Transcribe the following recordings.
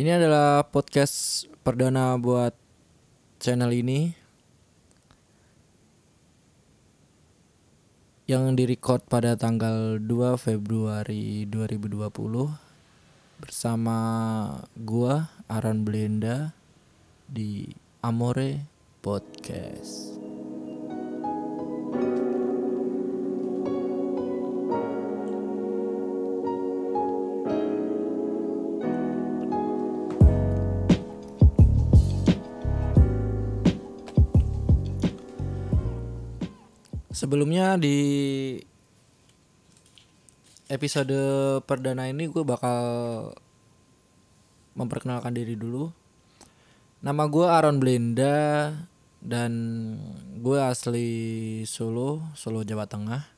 Ini adalah podcast perdana buat channel ini yang direcord pada tanggal 2 Februari 2020 bersama gua Aran Belenda di Amore Podcast. Sebelumnya di episode perdana ini gue bakal memperkenalkan diri dulu. Nama gue Aaron Belenda dan gue asli Solo, Solo Jawa Tengah.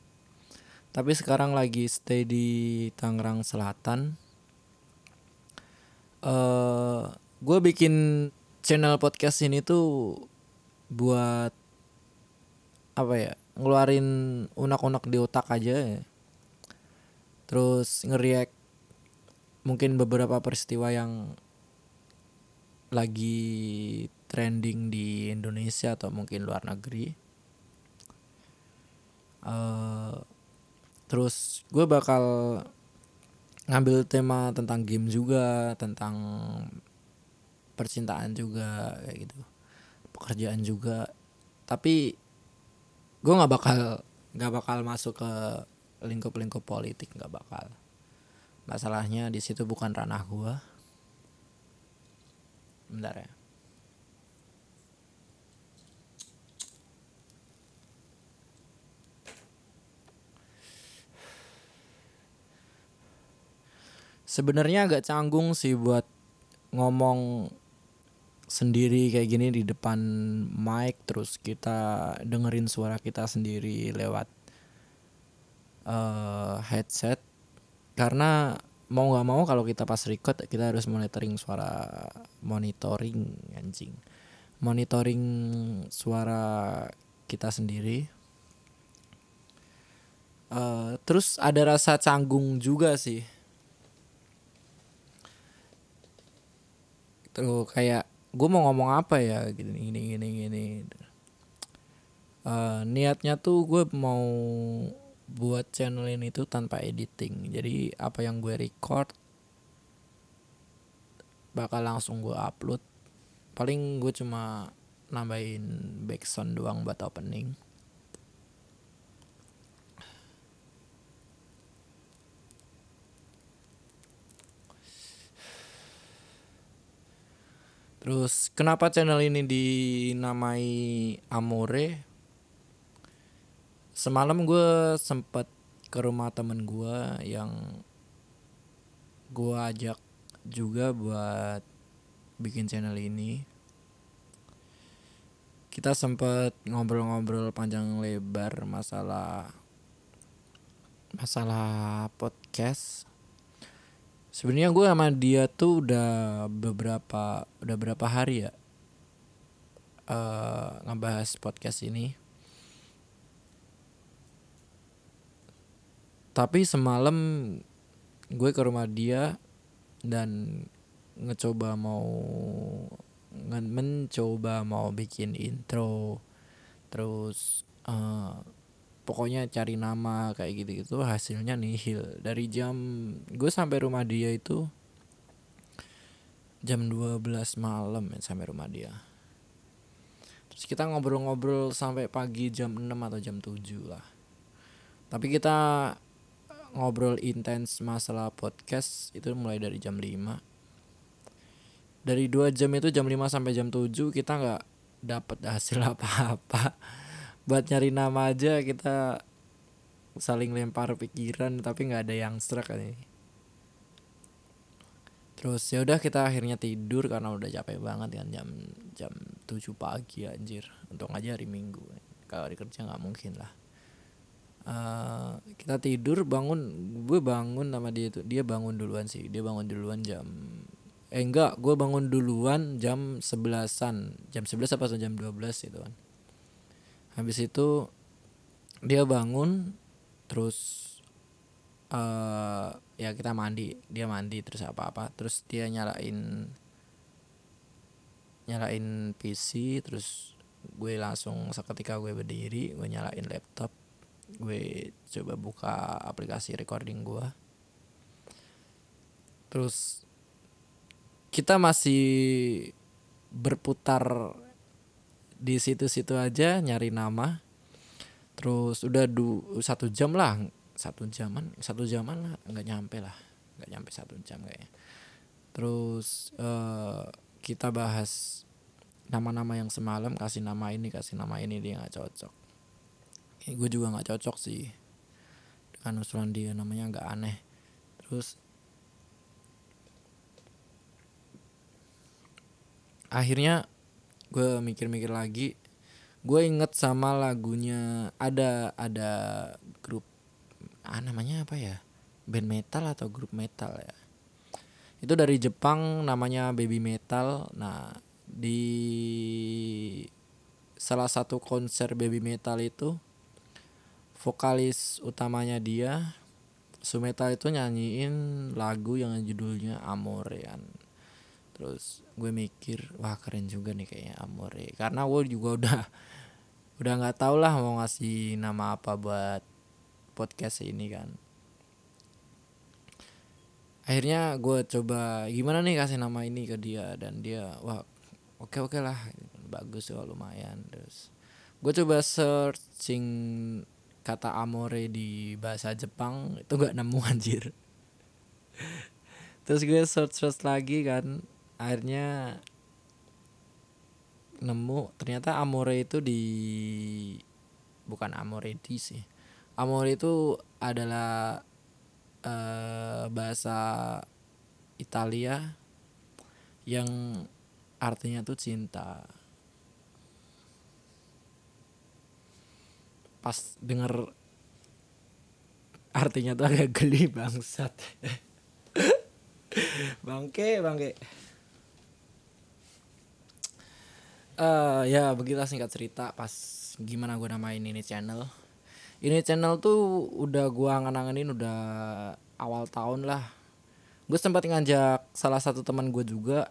Tapi sekarang lagi stay di Tangerang Selatan. eh gue bikin channel podcast ini tuh buat apa ya ngeluarin unak-unak di otak aja. Ya. terus ngeriak mungkin beberapa peristiwa yang lagi trending di Indonesia atau mungkin luar negeri. Eh terus gue bakal ngambil tema tentang game juga tentang percintaan juga kayak gitu. Pekerjaan juga. Tapi gue nggak bakal nggak bakal masuk ke lingkup-lingkup politik nggak bakal. Masalahnya di situ bukan ranah gue bentar ya. Sebenarnya agak canggung sih buat ngomong sendiri kayak gini di depan mic terus kita dengerin suara kita sendiri lewat eh, headset. Karena mau nggak mau kalau kita pas record kita harus monitoring suara monitoring anjing. Monitoring suara kita sendiri. Eh, terus ada rasa canggung juga sih. Tuh kayak gue mau ngomong apa ya? Gini gini gini gini. Eh, niatnya tuh gue mau buat channel ini tuh tanpa editing. Jadi apa yang gue record bakal langsung gue upload. Paling gue cuma nambahin backsound doang buat opening Terus kenapa channel ini dinamai Amore? Semalam gue sempet ke rumah temen gue yang gue ajak juga buat bikin channel ini. Kita sempet ngobrol-ngobrol panjang lebar masalah masalah podcast Sebenarnya gue sama dia tuh udah beberapa udah berapa hari ya eh ngebahas podcast ini. Tapi semalam gue ke rumah dia dan ngecoba mau mencoba mau bikin intro terus eh pokoknya cari nama kayak gitu-gitu hasilnya nihil. Dari jam gue sampai rumah dia itu jam 12 malam ya sampai rumah dia. Terus kita ngobrol-ngobrol sampai pagi jam 6 atau jam 7 lah. Tapi kita ngobrol intens masalah podcast itu mulai dari jam 5 dari dua jam itu jam 5 sampai jam 7 kita nggak dapat hasil apa-apa buat nyari nama aja kita saling lempar pikiran tapi nggak ada yang serak ini terus ya udah kita akhirnya tidur karena udah capek banget kan jam jam 7 pagi anjir. Untung aja hari minggu. Kalau di kerja nggak mungkin lah. Eh, kita tidur bangun gue bangun sama dia tuh dia bangun duluan sih. Dia bangun duluan jam eh enggak gue bangun duluan jam sebelasan. Jam 11 apa jam 12 gitu kan habis itu dia bangun terus eh ya kita mandi dia mandi terus apa apa terus dia nyalain nyalain PC terus gue langsung seketika gue berdiri gue nyalain laptop gue coba buka aplikasi recording gue. Terus kita masih berputar di situ-situ aja nyari nama. Terus udah du satu jam lah satu jaman satu jaman lah nggak nyampe lah nggak nyampe satu jam kayaknya. Terus uh, kita bahas nama-nama yang semalam kasih nama ini kasih nama ini dia nggak cocok. Ya, gue juga nggak cocok sih dengan usulan dia namanya nggak aneh. Terus akhirnya gue mikir-mikir lagi. Gue inget sama lagunya ada ada grup ah namanya apa ya? Band metal atau grup metal ya? Itu dari Jepang namanya Baby Metal. Nah di salah satu konser Baby Metal itu vokalis utamanya dia Sumetal itu nyanyiin lagu yang judulnya Amore kan terus gue mikir wah keren juga nih kayaknya Amore. Karena gue juga udah udah nggak tau lah mau ngasih nama apa buat podcast ini kan. Akhirnya gue coba gimana nih kasih nama ini ke dia? Dan dia wah oke oke lah. Bagus ya lumayan. Terus gue coba searching kata amore di bahasa Jepang itu gak nemu anjir. Terus gue search search lagi kan akhirnya nemu ternyata Amore itu di bukan Amore di sih. Amore itu adalah uh, bahasa Italia yang artinya tuh cinta. Pas denger artinya tuh agak geli bangsat. Bangke bangke uh, ya begitulah singkat cerita pas gimana gue namain ini channel. Ini channel tuh udah gue angan-anganin udah awal tahun lah. Gue sempat ngajak salah satu teman gue juga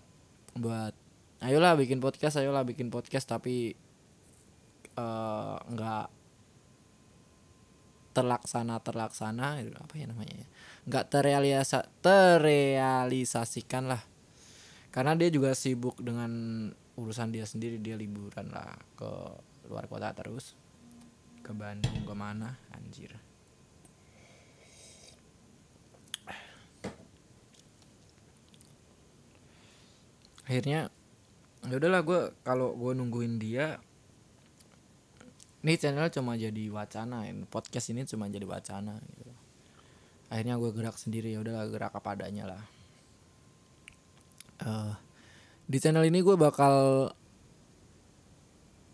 buat ayolah bikin podcast ayolah bikin podcast tapi uh, nggak terlaksana terlaksana apa ya namanya nggak terrealisa terrealisasikan lah. Karena dia juga sibuk dengan urusan dia sendiri dia liburan lah ke luar kota terus. Ke Bandung ke mana anjir. Akhirnya ya udahlah gue kalau gue nungguin dia ini channel cuma jadi wacana podcast ini cuma jadi wacana gitu. Akhirnya gue gerak sendiri ya udahlah gerak apa adanya lah. Uh, di channel ini gue bakal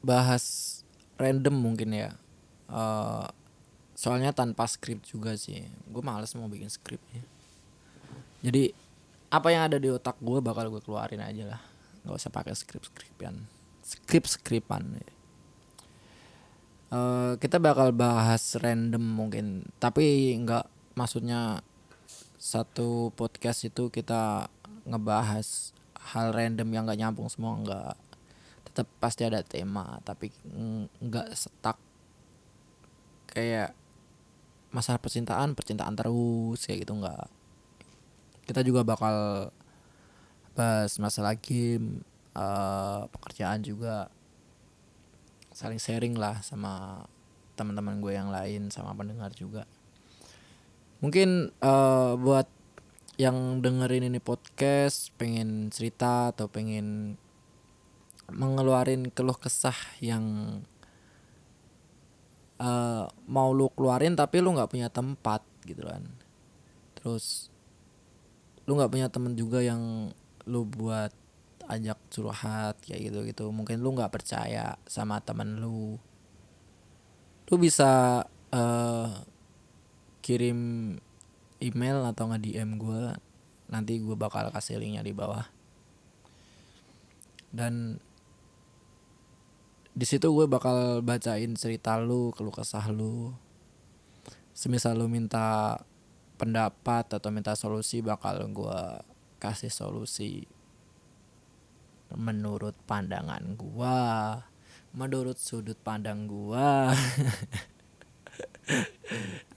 bahas random mungkin ya. Uh, soalnya tanpa skrip juga sih. Gue males mau bikin skrip ya. Jadi apa yang ada di otak gue bakal gue keluarin aja lah. Nggak usah pakai skrip skripan skrip skripan ya. uh, kita bakal bahas random mungkin. Tapi nggak maksudnya satu podcast itu kita ngebahas hal random yang gak nyambung semua nggak tetap pasti ada tema tapi nggak setak kayak masalah percintaan percintaan terus kayak gitu nggak. Kita juga bakal bahas masalah game uh, pekerjaan juga. Saling sharing lah sama teman-teman gue yang lain sama pendengar juga. Mungkin uh, buat yang dengerin ini podcast pengen cerita atau pengen mengeluarin keluh kesah yang uh, mau lu keluarin tapi lu nggak punya tempat gitu kan. Terus lu nggak punya temen juga yang lu buat ajak curhat kayak gitu gitu mungkin lu nggak percaya sama temen lu. Lu bisa uh, kirim email atau nggak DM gue nanti gue bakal kasih linknya di bawah. Dan di situ gue bakal bacain cerita lu keluh kesah lu. Semisal lu minta pendapat atau minta solusi bakal gue kasih solusi menurut pandangan gua menurut sudut pandang gua.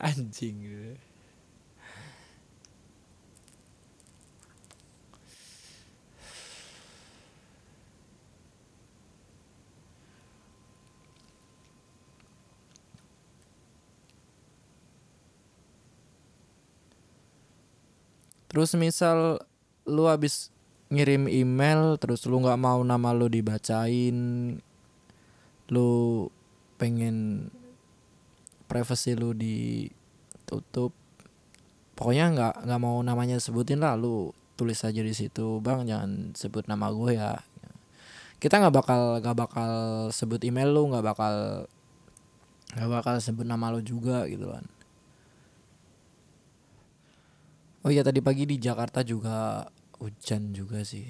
Anjing Terus misal lu habis ngirim email terus lu nggak mau nama lu dibacain lu pengen privasi lu ditutup pokoknya nggak nggak mau namanya sebutin lah lu tulis aja di situ bang jangan sebut nama gue ya. Kita nggak bakal nggak bakal sebut email lu nggak bakal nggak bakal sebut nama lu juga gitu kan oh iya tadi pagi di Jakarta juga hujan juga sih.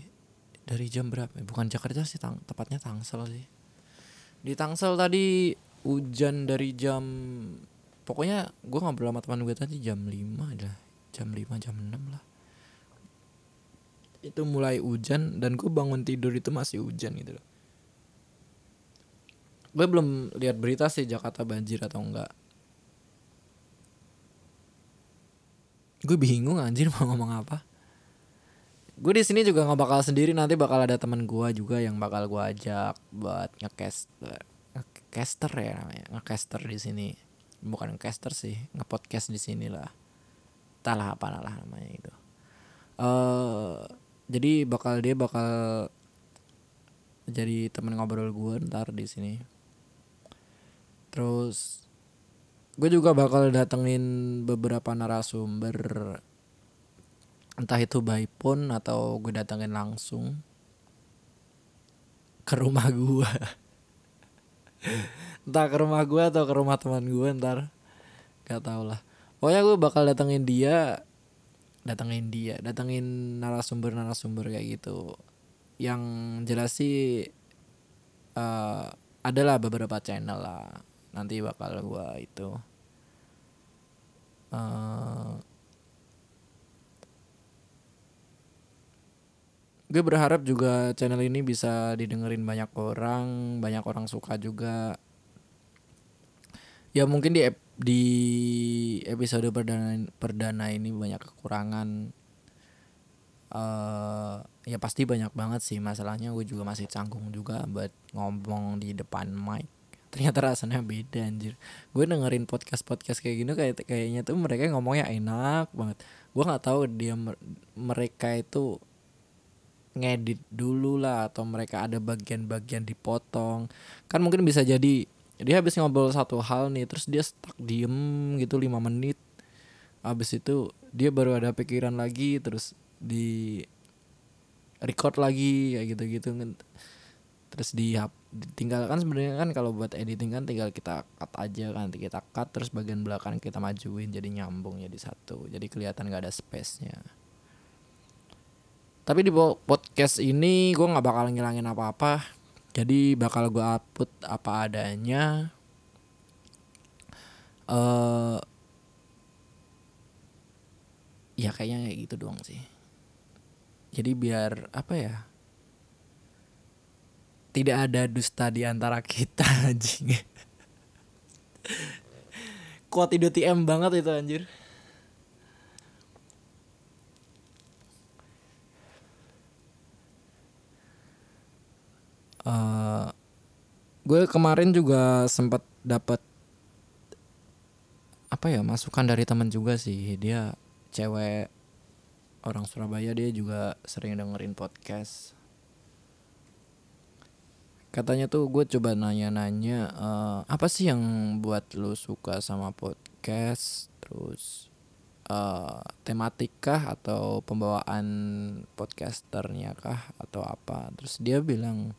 Dari jam berapa eh, bukan Jakarta sih tang tepatnya Tangsel sih. Di Tangsel tadi hujan dari jam pokoknya gue ngobrol sama teman gue tadi jam 5 aja jam 5 jam 6 lah. Itu mulai hujan dan gue bangun tidur itu masih hujan gitu loh. Gue belum lihat berita sih Jakarta banjir atau enggak gue bingung anjir mau ngomong apa. Gue di sini juga nggak bakal sendiri nanti bakal ada teman gue juga yang bakal gue ajak buat ngecast ngecaster ya namanya ngecaster di sini. Bukan ngecaster sih ngepodcast di sini lah. Talah apa lah namanya itu. Uh, jadi bakal dia bakal jadi temen ngobrol gue ntar di sini. Terus gue juga bakal datengin beberapa narasumber. Entah itu by phone atau gue datengin langsung ke rumah gue entah ke rumah gue atau ke rumah teman gue ntar. Gak tau lah. Pokoknya gue bakal datengin dia datengin dia datengin narasumber narasumber kayak gitu. Yang jelas sih uh, adalah beberapa channel lah. Nanti bakal gue itu uh, gue berharap juga channel ini bisa didengerin banyak orang banyak orang suka juga. Ya mungkin di di episode perdana perdana ini banyak kekurangan. Uh, ya pasti banyak banget sih masalahnya. Gue juga masih canggung juga buat ngomong di depan mic ternyata rasanya beda anjir. Gue dengerin podcast podcast kayak gini kayak kayaknya tuh mereka ngomongnya enak banget. Gue nggak tahu dia mereka itu ngedit dulu lah atau mereka ada bagian-bagian dipotong. Kan mungkin bisa jadi dia habis ngobrol satu hal nih terus dia stuck diem gitu lima menit. Habis itu dia baru ada pikiran lagi terus di record lagi kayak gitu gitu terus di tinggal kan sebenarnya kan kalau buat editing kan tinggal kita cut aja kan kita cut terus bagian belakang kita majuin jadi nyambung jadi satu jadi kelihatan gak ada space nya tapi di podcast ini gue nggak bakal ngilangin apa-apa jadi bakal gue upload apa adanya. Uh, ya kayaknya kayak gitu doang sih. Jadi biar apa ya tidak ada dusta di antara kita anjing. Kuat itu TM banget itu anjir. Uh, gue kemarin juga sempat dapat apa ya masukan dari teman juga sih. Dia cewek orang Surabaya dia juga sering dengerin podcast katanya tuh gue coba nanya-nanya uh, apa sih yang buat lu suka sama podcast? Terus uh, tematik kah atau pembawaan podcasternya kah atau apa? Terus dia bilang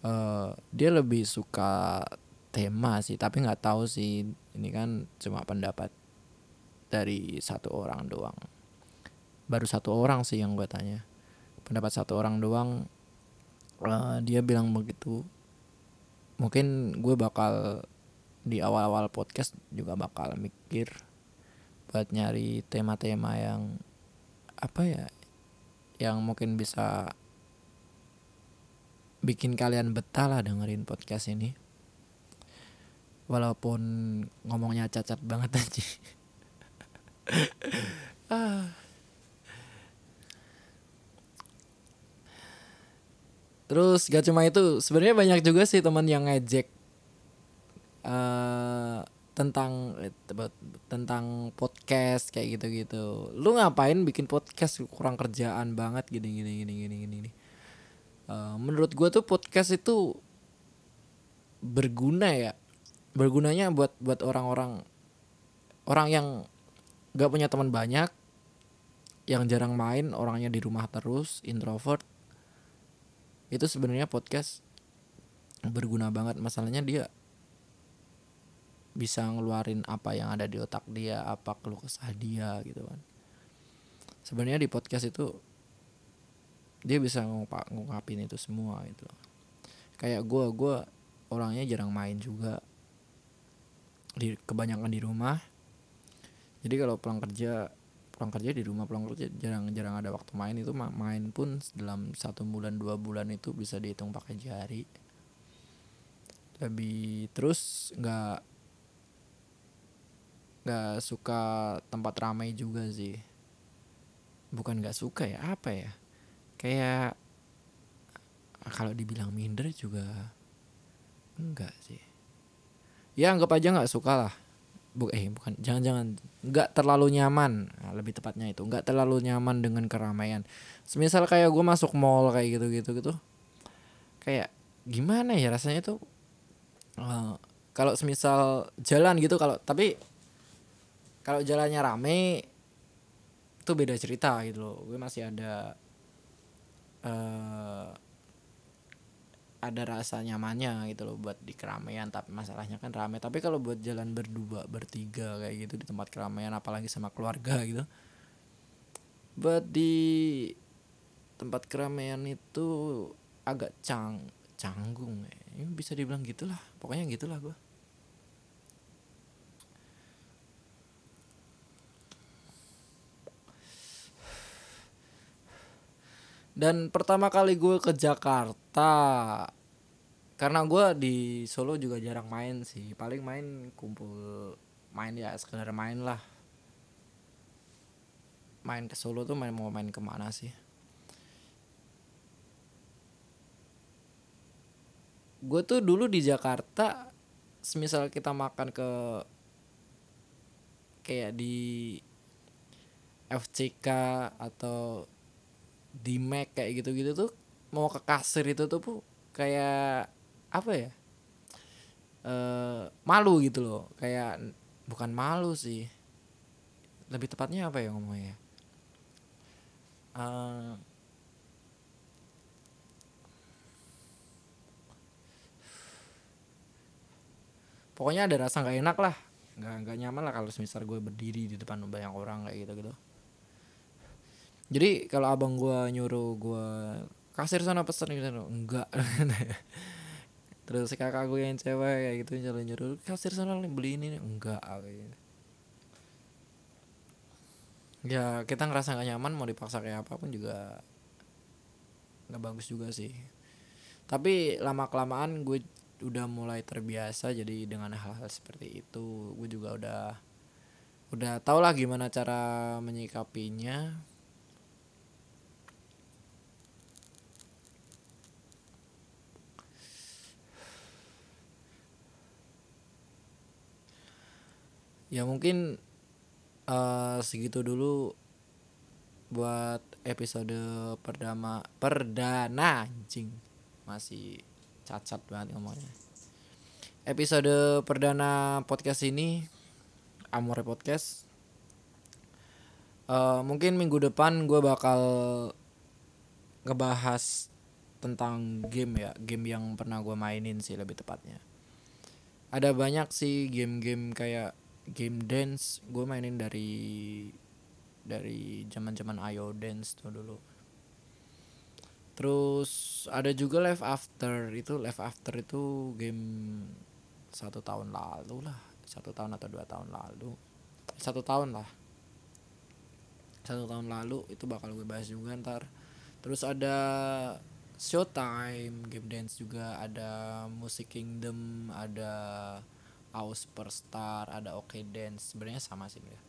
uh, dia lebih suka tema sih tapi nggak tahu sih. Ini kan cuma pendapat dari satu orang doang. Baru satu orang sih yang gue tanya. Pendapat satu orang doang uh, dia bilang begitu mungkin gue bakal di awal-awal podcast juga bakal mikir buat nyari tema-tema yang apa ya yang mungkin bisa bikin kalian betah lah dengerin podcast ini walaupun ngomongnya cacat banget aja ah. Terus gak cuma itu sebenarnya banyak juga sih teman yang ngejek uh, tentang tentang podcast kayak gitu-gitu. Lu ngapain bikin podcast kurang kerjaan banget gini gini gini gini gini. Uh, menurut gue tuh podcast itu berguna ya. Bergunanya buat buat orang-orang orang yang gak punya teman banyak, yang jarang main, orangnya di rumah terus, introvert. Itu sebenarnya podcast berguna banget. Masalahnya dia bisa ngeluarin apa yang ada di otak dia apa keluh kesah dia gitu kan. Sebenarnya di podcast itu dia bisa ngungkapin itu semua itu kayak gue gue orangnya jarang main juga. Di kebanyakan di rumah. Jadi kalau pulang kerja pulang kerja di rumah pulang kerja jarang jarang ada waktu main. Itu main pun dalam satu bulan dua bulan itu bisa dihitung pakai jari. Lebih terus nggak nggak suka tempat ramai juga sih. Bukan nggak suka ya apa ya? Kayak kalau dibilang minder juga enggak sih. Ya anggap aja nggak suka lah bu eh bukan jangan jangan nggak terlalu nyaman. Nah, lebih tepatnya itu nggak terlalu nyaman dengan keramaian. Semisal kayak gue masuk mall kayak gitu gitu gitu kayak gimana ya rasanya tuh? Uh, kalau semisal jalan gitu kalau tapi kalau jalannya rame itu beda cerita gitu loh. Gue masih ada uh, ada rasa nyamannya gitu loh buat di keramaian tapi masalahnya kan rame. Tapi kalau buat jalan berdua bertiga kayak gitu di tempat keramaian apalagi sama keluarga gitu. Buat di tempat keramaian itu agak cang canggung ya. Bisa dibilang gitulah. Pokoknya gitulah gue dan pertama kali gue ke Jakarta karena gue di Solo juga jarang main sih. Paling main kumpul main ya sekedar main lah. Main ke Solo tuh main mau main ke mana sih? Gue tuh dulu di Jakarta semisal kita makan ke kayak di FCK atau di Mac kayak gitu-gitu tuh mau ke kasir itu tuh bu kayak apa ya e, malu gitu loh. Kayak bukan malu sih lebih tepatnya apa ya ngomongnya? E, pokoknya ada rasa nggak enak lah. Nggak nggak nyaman lah kalau misal gue berdiri di depan banyak orang kayak gitu gitu jadi kalau abang gue nyuruh gue kasir sana pesen gitu enggak. Terus kakak gue yang cewek kayak gitu nyuruh nyuruh kasir sana beli ini. Enggak ya kita ngerasa gak nyaman mau dipaksa kayak apa pun juga nggak bagus juga sih. Tapi lama kelamaan gue udah mulai terbiasa jadi dengan hal-hal seperti itu. Gue juga udah udah tau lah gimana cara menyikapinya ya mungkin uh, segitu dulu buat episode perdana perdana anjing. Masih cacat banget ngomongnya. Episode perdana podcast ini Amore Podcast. Uh, mungkin minggu depan gue bakal ngebahas tentang game ya game yang pernah gue mainin sih lebih tepatnya. Ada banyak sih game-game kayak game dance gue mainin dari dari zaman zaman ayo dance tuh dulu. Terus ada juga live after itu live after itu game satu tahun lalu lah satu tahun atau dua tahun lalu. Satu tahun lah. Satu tahun lalu itu bakal gue bahas juga ntar. Terus ada Showtime Game Dance juga ada Music Kingdom ada Aus Superstar ada OK Dance sebenarnya sama sih ya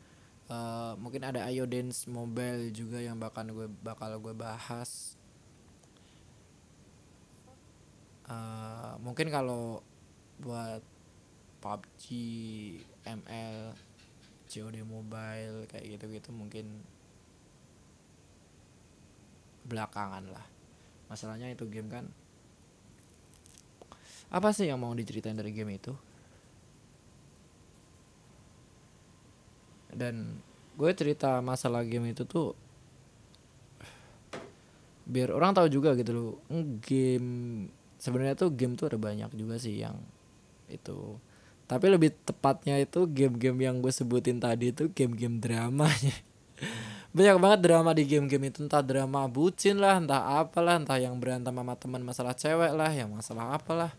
uh, mungkin ada Ayo Dance Mobile juga yang bakal gue bakal gue bahas. Uh, mungkin kalau buat PUBG ML COD Mobile kayak gitu-gitu mungkin belakangan lah. Masalahnya itu game kan apa sih yang mau diceritain dari game itu dan gue cerita masalah game itu tuh biar orang tahu juga gitu loh game sebenarnya tuh game tuh ada banyak juga sih yang itu. Tapi lebih tepatnya itu game-game yang gue sebutin tadi itu game-game dramanya banyak banget drama di game-game itu entah drama bucin lah entah apalah entah yang berantem sama teman masalah cewek lah yang masalah apalah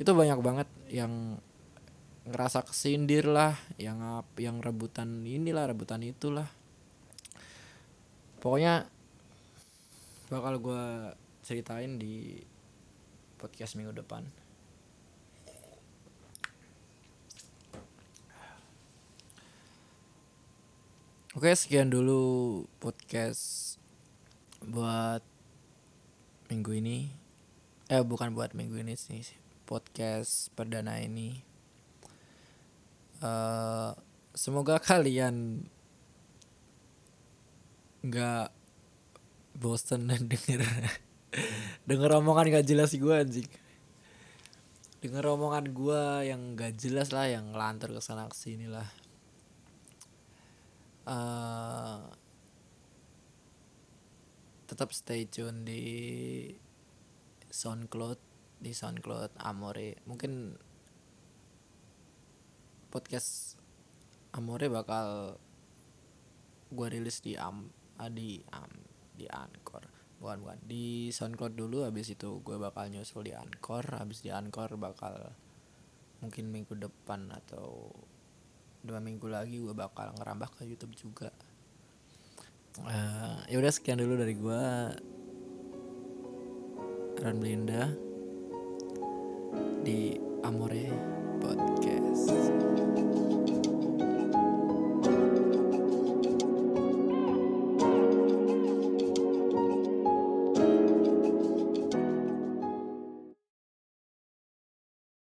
itu banyak banget yang ngerasa kesindir lah yang yang rebutan inilah rebutan itulah. Pokoknya bakal gue ceritain di podcast minggu depan. Oke sekian dulu podcast buat minggu ini. Eh bukan buat minggu ini sih podcast perdana ini uh, semoga kalian nggak bosen denger denger omongan gak jelas gue anjing. Denger omongan gue yang gak jelas lah yang ngelantur ke sana ke sini lah. Uh, tetap stay tune di SoundCloud di SoundCloud Amore. Mungkin podcast Amore bakal gue rilis di am ah, di am di Anchor. Bukan bukan di SoundCloud dulu habis itu gue bakal nyusul di Anchor. Habis di Anchor bakal mungkin minggu depan atau dua minggu lagi gue bakal ngerambah ke YouTube juga. Uh, ya udah sekian dulu dari gue Ran Belinda di Amore Podcast.